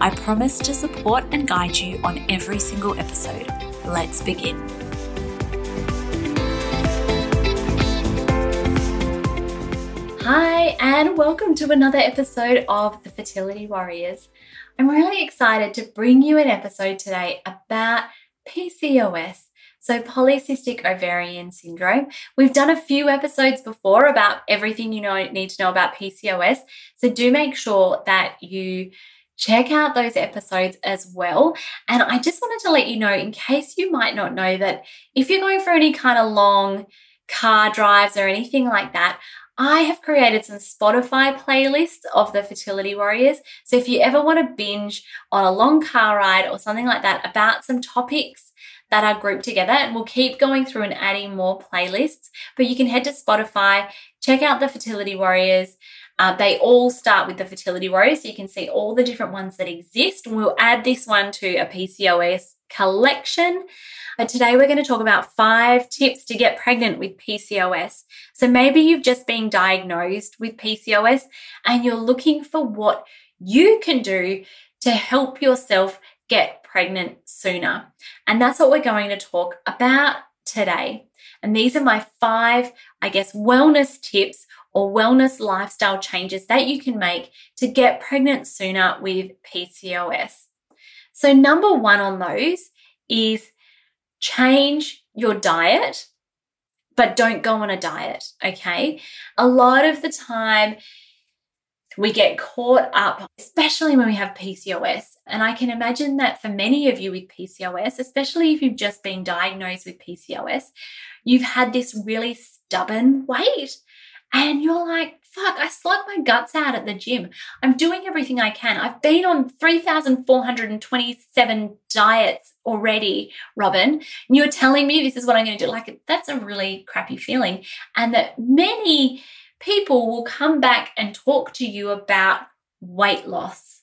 I promise to support and guide you on every single episode. Let's begin. Hi, and welcome to another episode of The Fertility Warriors. I'm really excited to bring you an episode today about PCOS, so polycystic ovarian syndrome. We've done a few episodes before about everything you know need to know about PCOS, so do make sure that you check out those episodes as well. And I just wanted to let you know, in case you might not know, that if you're going for any kind of long car drives or anything like that, I have created some Spotify playlists of the Fertility Warriors. So if you ever want to binge on a long car ride or something like that about some topics that are grouped together, and we'll keep going through and adding more playlists, but you can head to Spotify, check out the Fertility Warriors. Uh, they all start with the Fertility Warriors, so you can see all the different ones that exist. We'll add this one to a PCOS collection. But today we're going to talk about five tips to get pregnant with PCOS. So maybe you've just been diagnosed with PCOS and you're looking for what you can do to help yourself get pregnant sooner. And that's what we're going to talk about today. And these are my five, I guess, wellness tips or wellness lifestyle changes that you can make to get pregnant sooner with PCOS. So, number one on those is change your diet, but don't go on a diet, okay? A lot of the time, we get caught up, especially when we have PCOS. And I can imagine that for many of you with PCOS, especially if you've just been diagnosed with PCOS, you've had this really stubborn weight. And you're like, fuck, I slug my guts out at the gym. I'm doing everything I can. I've been on 3,427 diets already, Robyn. And you're telling me this is what I'm going to do. Like, that's a really crappy feeling. And that many people will come back and talk to you about weight loss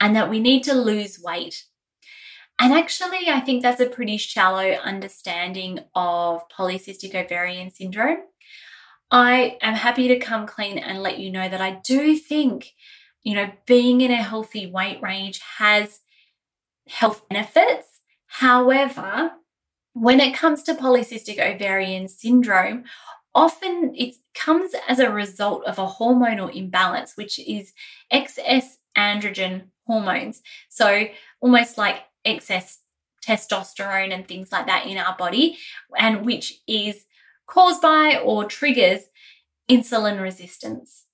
and that we need to lose weight. And actually, I think that's a pretty shallow understanding of polycystic ovarian syndrome. I am happy to come clean and let you know that I do think, you know, being in a healthy weight range has health benefits. However, when it comes to polycystic ovarian syndrome, often it comes as a result of a hormonal imbalance, which is excess androgen hormones. So, almost like excess testosterone and things like that in our body, and which is caused by or triggers insulin resistance,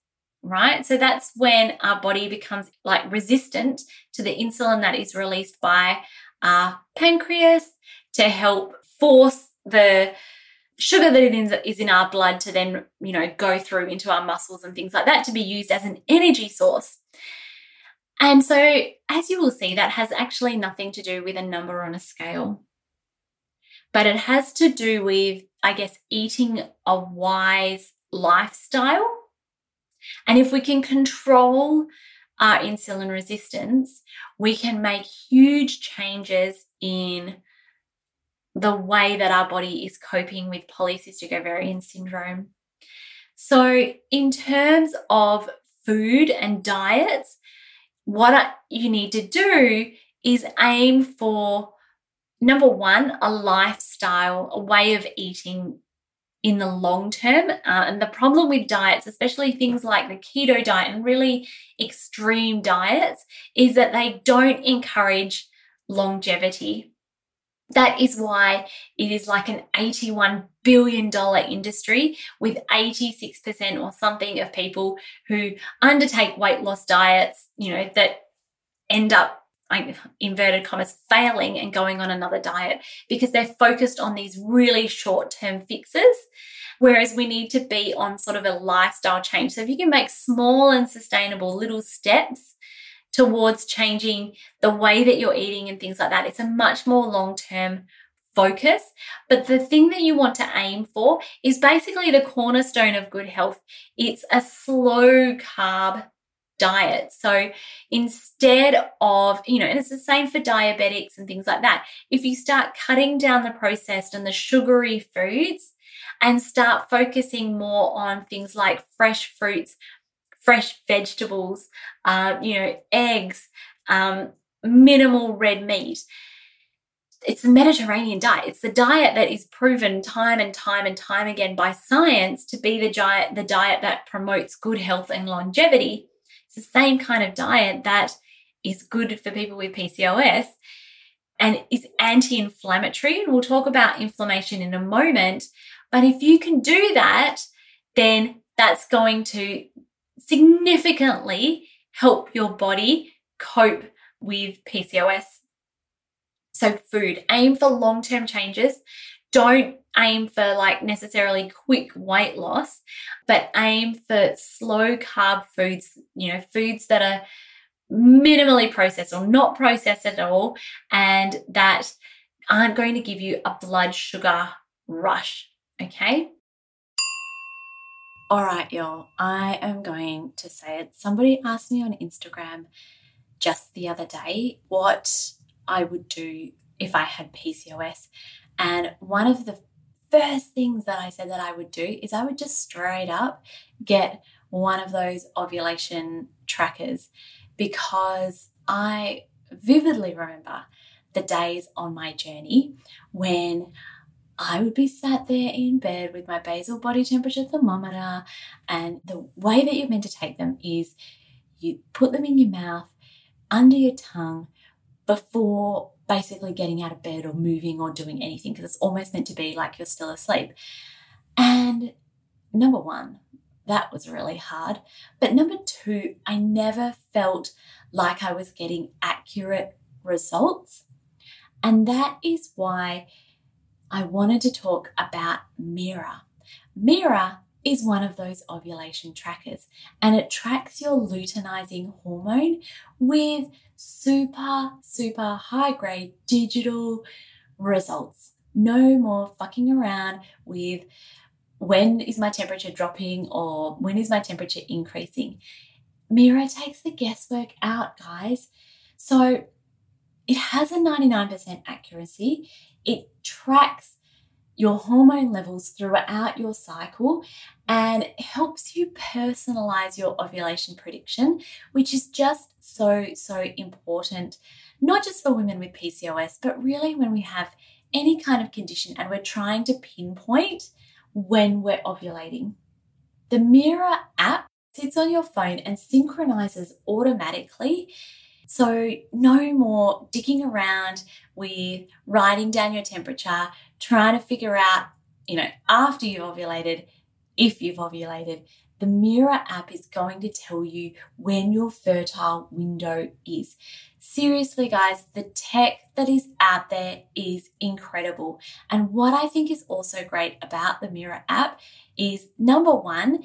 right? So that's when our body becomes like resistant to the insulin that is released by our pancreas to help force the sugar that is in our blood to then, you know, go through into our muscles and things like that to be used as an energy source. And so, as you will see, that has actually nothing to do with a number on a scale but it has to do with, I guess, eating a wise lifestyle. And if we can control our insulin resistance, we can make huge changes in the way that our body is coping with polycystic ovarian syndrome. So, in terms of food and diets, what you need to do is aim for number one, a lifestyle, a way of eating in the long term. Uh, and the problem with diets, especially things like the keto diet and really extreme diets, is that they don't encourage longevity. That is why it is like an $81 billion industry with 86% or something of people who undertake weight loss diets, you know, that end up inverted commas, failing and going on another diet because they're focused on these really short term fixes. Whereas we need to be on sort of a lifestyle change. So if you can make small and sustainable little steps towards changing the way that you're eating and things like that. It's a much more long term focus. But the thing that you want to aim for is basically the cornerstone of good health. It's a slow carb diet. So instead of, you know, and it's the same for diabetics and things like that. If you start cutting down the processed and the sugary foods and start focusing more on things like fresh fruits, fresh vegetables, uh, you know, eggs, um, minimal red meat. It's the Mediterranean diet. It's the diet that is proven time and time and time again by science to be the diet, the diet that promotes good health and longevity. It's the same kind of diet that is good for people with PCOS and is anti inflammatory. And we'll talk about inflammation in a moment. But if you can do that, then that's going to significantly help your body cope with PCOS. So, food, aim for long term changes. Don't aim for like necessarily quick weight loss, but aim for slow carb foods, you know, foods that are minimally processed or not processed at all, and that aren't going to give you a blood sugar rush. Okay. All right, y'all, I am going to say it. Somebody asked me on Instagram just the other day what I would do if I had PCOS. And one of the first things that I said that I would do is I would just straight up get one of those ovulation trackers because I vividly remember the days on my journey when I would be sat there in bed with my basal body temperature thermometer. And the way that you're meant to take them is you put them in your mouth, under your tongue, before basically getting out of bed or moving or doing anything, because it's almost meant to be like you're still asleep. And number one, that was really hard. But number two, I never felt like I was getting accurate results. And that is why I wanted to talk about Mira. Mira is one of those ovulation trackers and it tracks your luteinizing hormone with super, super high grade digital results. No more fucking around with when is my temperature dropping or when is my temperature increasing. Mira takes the guesswork out, guys. So it has a 99% accuracy. It tracks your hormone levels throughout your cycle and helps you personalize your ovulation prediction, which is just so, so important, not just for women with PCOS, but really when we have any kind of condition and we're trying to pinpoint when we're ovulating. The Mira app sits on your phone and synchronizes automatically so, no more digging around with writing down your temperature, trying to figure out, you know, after you've ovulated, if you've ovulated. The Mira app is going to tell you when your fertile window is. Seriously, guys, the tech that is out there is incredible. And what I think is also great about the Mira app is number one,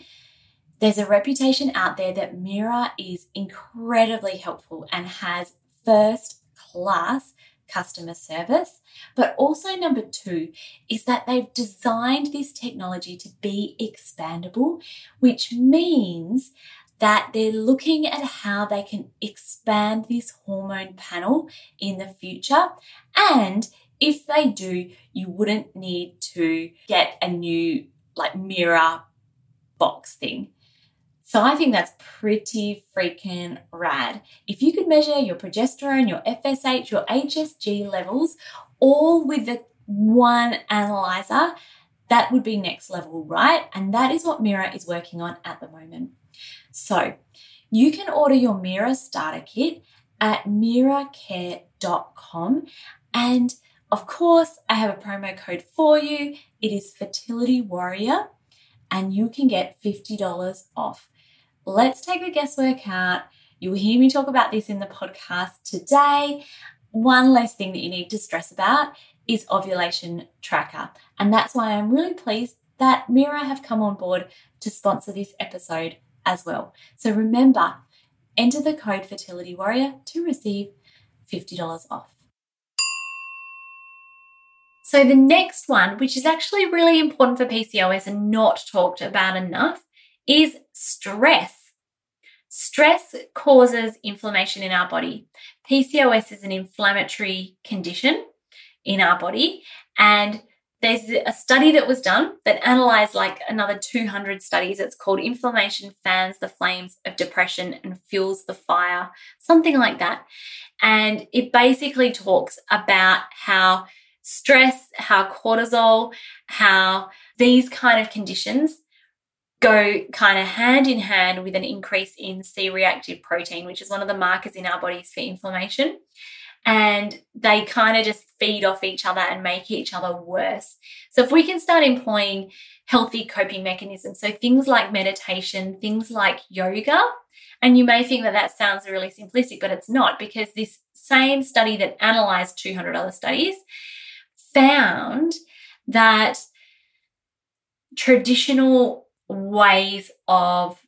there's a reputation out there that Mira is incredibly helpful and has first class customer service. But also, number two is that they've designed this technology to be expandable, which means that they're looking at how they can expand this hormone panel in the future. And if they do, you wouldn't need to get a new like Mira box thing. So I think that's pretty freaking rad. If you could measure your progesterone, your FSH, your HSG levels, all with the one analyzer, that would be next level, right? And that is what Mira is working on at the moment. So you can order your Mira starter kit at miracare.com. And of course, I have a promo code for you. It is Fertility Warrior, and you can get $50 off. Let's take the guesswork out. You'll hear me talk about this in the podcast today. One less thing that you need to stress about is ovulation tracker. And that's why I'm really pleased that Mira have come on board to sponsor this episode as well. So remember, enter the code Fertility Warrior to receive $50 off. So, the next one, which is actually really important for PCOS and not talked about enough, is stress. Stress causes inflammation in our body. PCOS is an inflammatory condition in our body, and there's a study that was done that analyzed like another 200 studies. It's called Inflammation Fans the Flames of Depression and Fuels the Fire, something like that. And it basically talks about how stress, how cortisol, how these kind of conditions go kind of hand in hand with an increase in C reactive protein, which is one of the markers in our bodies for inflammation and they kind of just feed off each other and make each other worse. So if we can start employing healthy coping mechanisms, so things like meditation, things like yoga, and you may think that that sounds really simplistic, but it's not because this same study that analyzed 200 other studies found that traditional ways of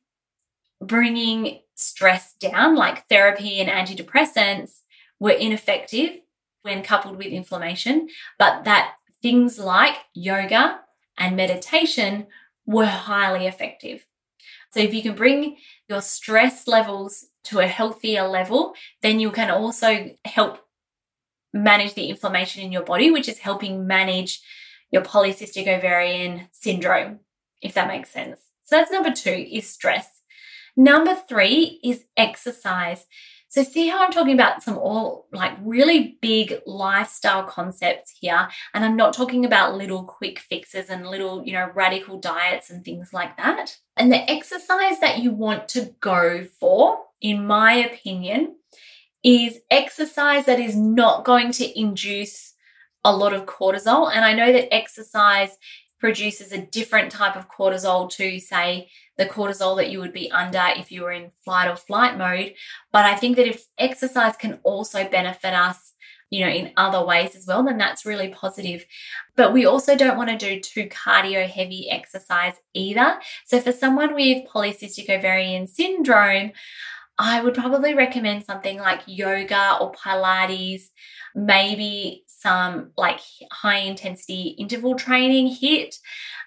bringing stress down, like therapy and antidepressants, were ineffective when coupled with inflammation, but that things like yoga and meditation were highly effective. So, if you can bring your stress levels to a healthier level, then you can also help manage the inflammation in your body, which is helping manage your polycystic ovarian syndrome, if that makes sense. So, that's number two is stress. Number three is exercise. So see how I'm talking about some all like really big lifestyle concepts here. And I'm not talking about little quick fixes and little, you know, radical diets and things like that. And the exercise that you want to go for, in my opinion, is exercise that is not going to induce a lot of cortisol. And I know that exercise produces a different type of cortisol to, say, the cortisol that you would be under if you were in flight or flight mode. But I think that if exercise can also benefit us, you know, in other ways as well, then that's really positive. But we also don't want to do too cardio heavy exercise either. So for someone with polycystic ovarian syndrome, I would probably recommend something like yoga or Pilates, maybe some like high intensity interval training HIIT,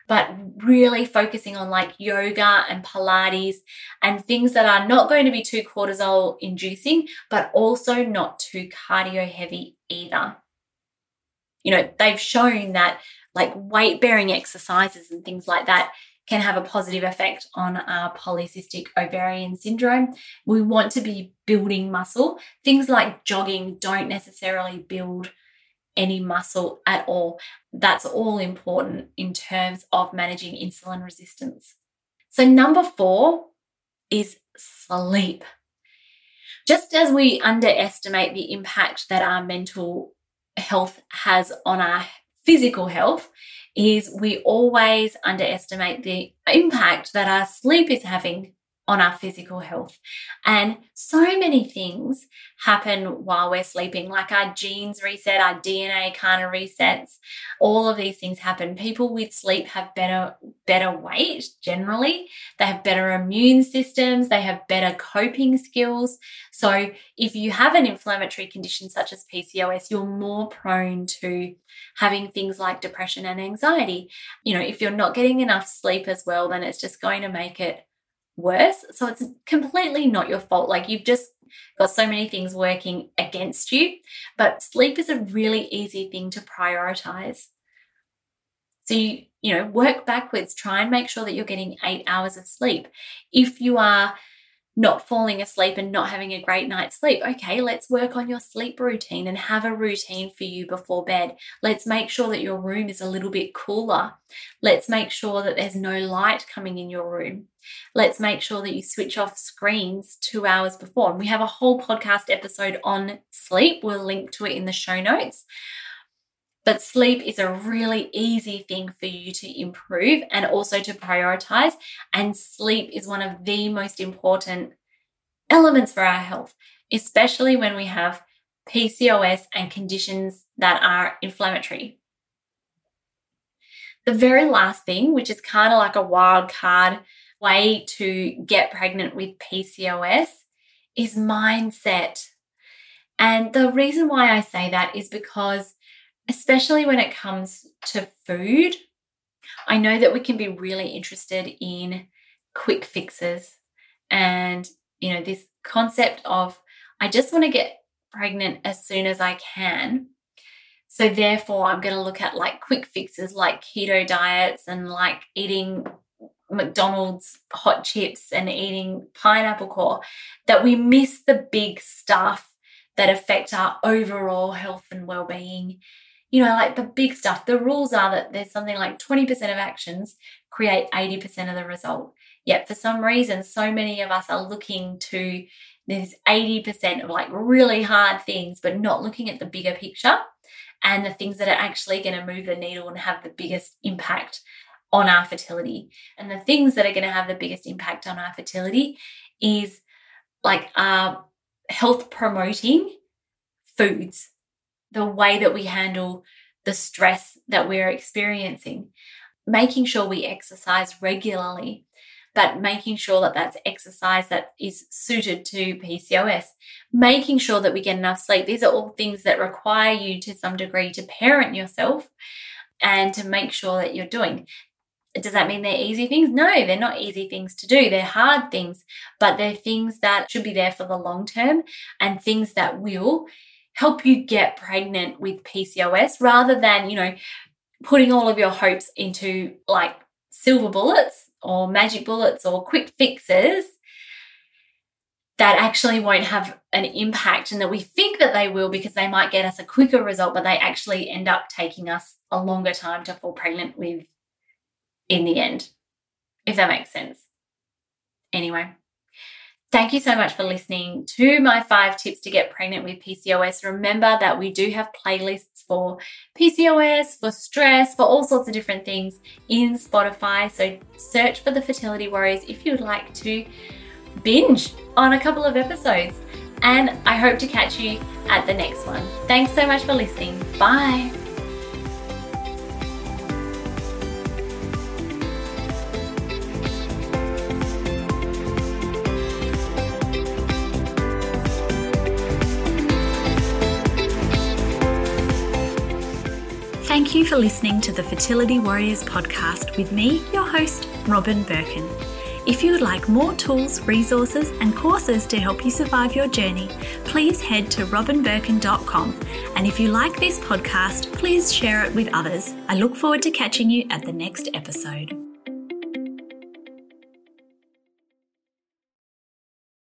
but really focusing on like yoga and Pilates and things that are not going to be too cortisol inducing, but also not too cardio heavy either. You know, they've shown that like weight bearing exercises and things like that can have a positive effect on our polycystic ovarian syndrome. We want to be building muscle. Things like jogging don't necessarily build any muscle at all. That's all important in terms of managing insulin resistance. So, number four is sleep. Just as we underestimate the impact that our mental health has on our physical health, is we always underestimate the impact that our sleep is having on our physical health. And so many things happen while we're sleeping, like our genes reset, our DNA kind of resets. All of these things happen. People with sleep have better, better weight generally. They have better immune systems. They have better coping skills. So if you have an inflammatory condition such as PCOS, you're more prone to having things like depression and anxiety. You know, if you're not getting enough sleep as well, then it's just going to make it worse. So it's completely not your fault. Like you've just got so many things working against you. But sleep is a really easy thing to prioritize. So you, you know, work backwards, try and make sure that you're getting eight hours of sleep. If you are not falling asleep and not having a great night's sleep. Okay, let's work on your sleep routine and have a routine for you before bed. Let's make sure that your room is a little bit cooler. Let's make sure that there's no light coming in your room. Let's make sure that you switch off screens two hours before. And we have a whole podcast episode on sleep. We'll link to it in the show notes. But sleep is a really easy thing for you to improve and also to prioritize. And sleep is one of the most important elements for our health, especially when we have PCOS and conditions that are inflammatory. The very last thing, which is kind of like a wild card way to get pregnant with PCOS, is mindset. And the reason why I say that is because, especially when it comes to food, I know that we can be really interested in quick fixes and, you know, this concept of I just want to get pregnant as soon as I can. So therefore, I'm going to look at like quick fixes like keto diets and like eating McDonald's hot chips and eating pineapple core that we miss the big stuff that affect our overall health and well-being. You know, like the big stuff. The rules are that there's something like 20% of actions create 80% of the result. Yet for some reason, so many of us are looking to this 80% of like really hard things, but not looking at the bigger picture and the things that are actually going to move the needle and have the biggest impact on our fertility. And the things that are going to have the biggest impact on our fertility is like our health promoting foods, the way that we handle the stress that we're experiencing, making sure we exercise regularly, but making sure that that's exercise that is suited to PCOS, making sure that we get enough sleep. These are all things that require you to some degree to parent yourself and to make sure that you're doing. Does that mean they're easy things? No, they're not easy things to do. They're hard things, but they're things that should be there for the long term and things that will help you get pregnant with PCOS rather than, you know, putting all of your hopes into like silver bullets or magic bullets or quick fixes that actually won't have an impact and that we think that they will because they might get us a quicker result, but they actually end up taking us a longer time to fall pregnant with in the end, if that makes sense. Anyway, Thank you so much for listening to my five tips to get pregnant with PCOS. Remember that we do have playlists for PCOS, for stress, for all sorts of different things in Spotify. So search for the Fertility Warriors if you'd like to binge on a couple of episodes. And I hope to catch you at the next one. Thanks so much for listening. Bye. You for listening to the Fertility Warriors podcast with me, your host, Robyn Birkin. If you would like more tools, resources, and courses to help you survive your journey, please head to robynbirkin.com. And if you like this podcast, please share it with others. I look forward to catching you at the next episode.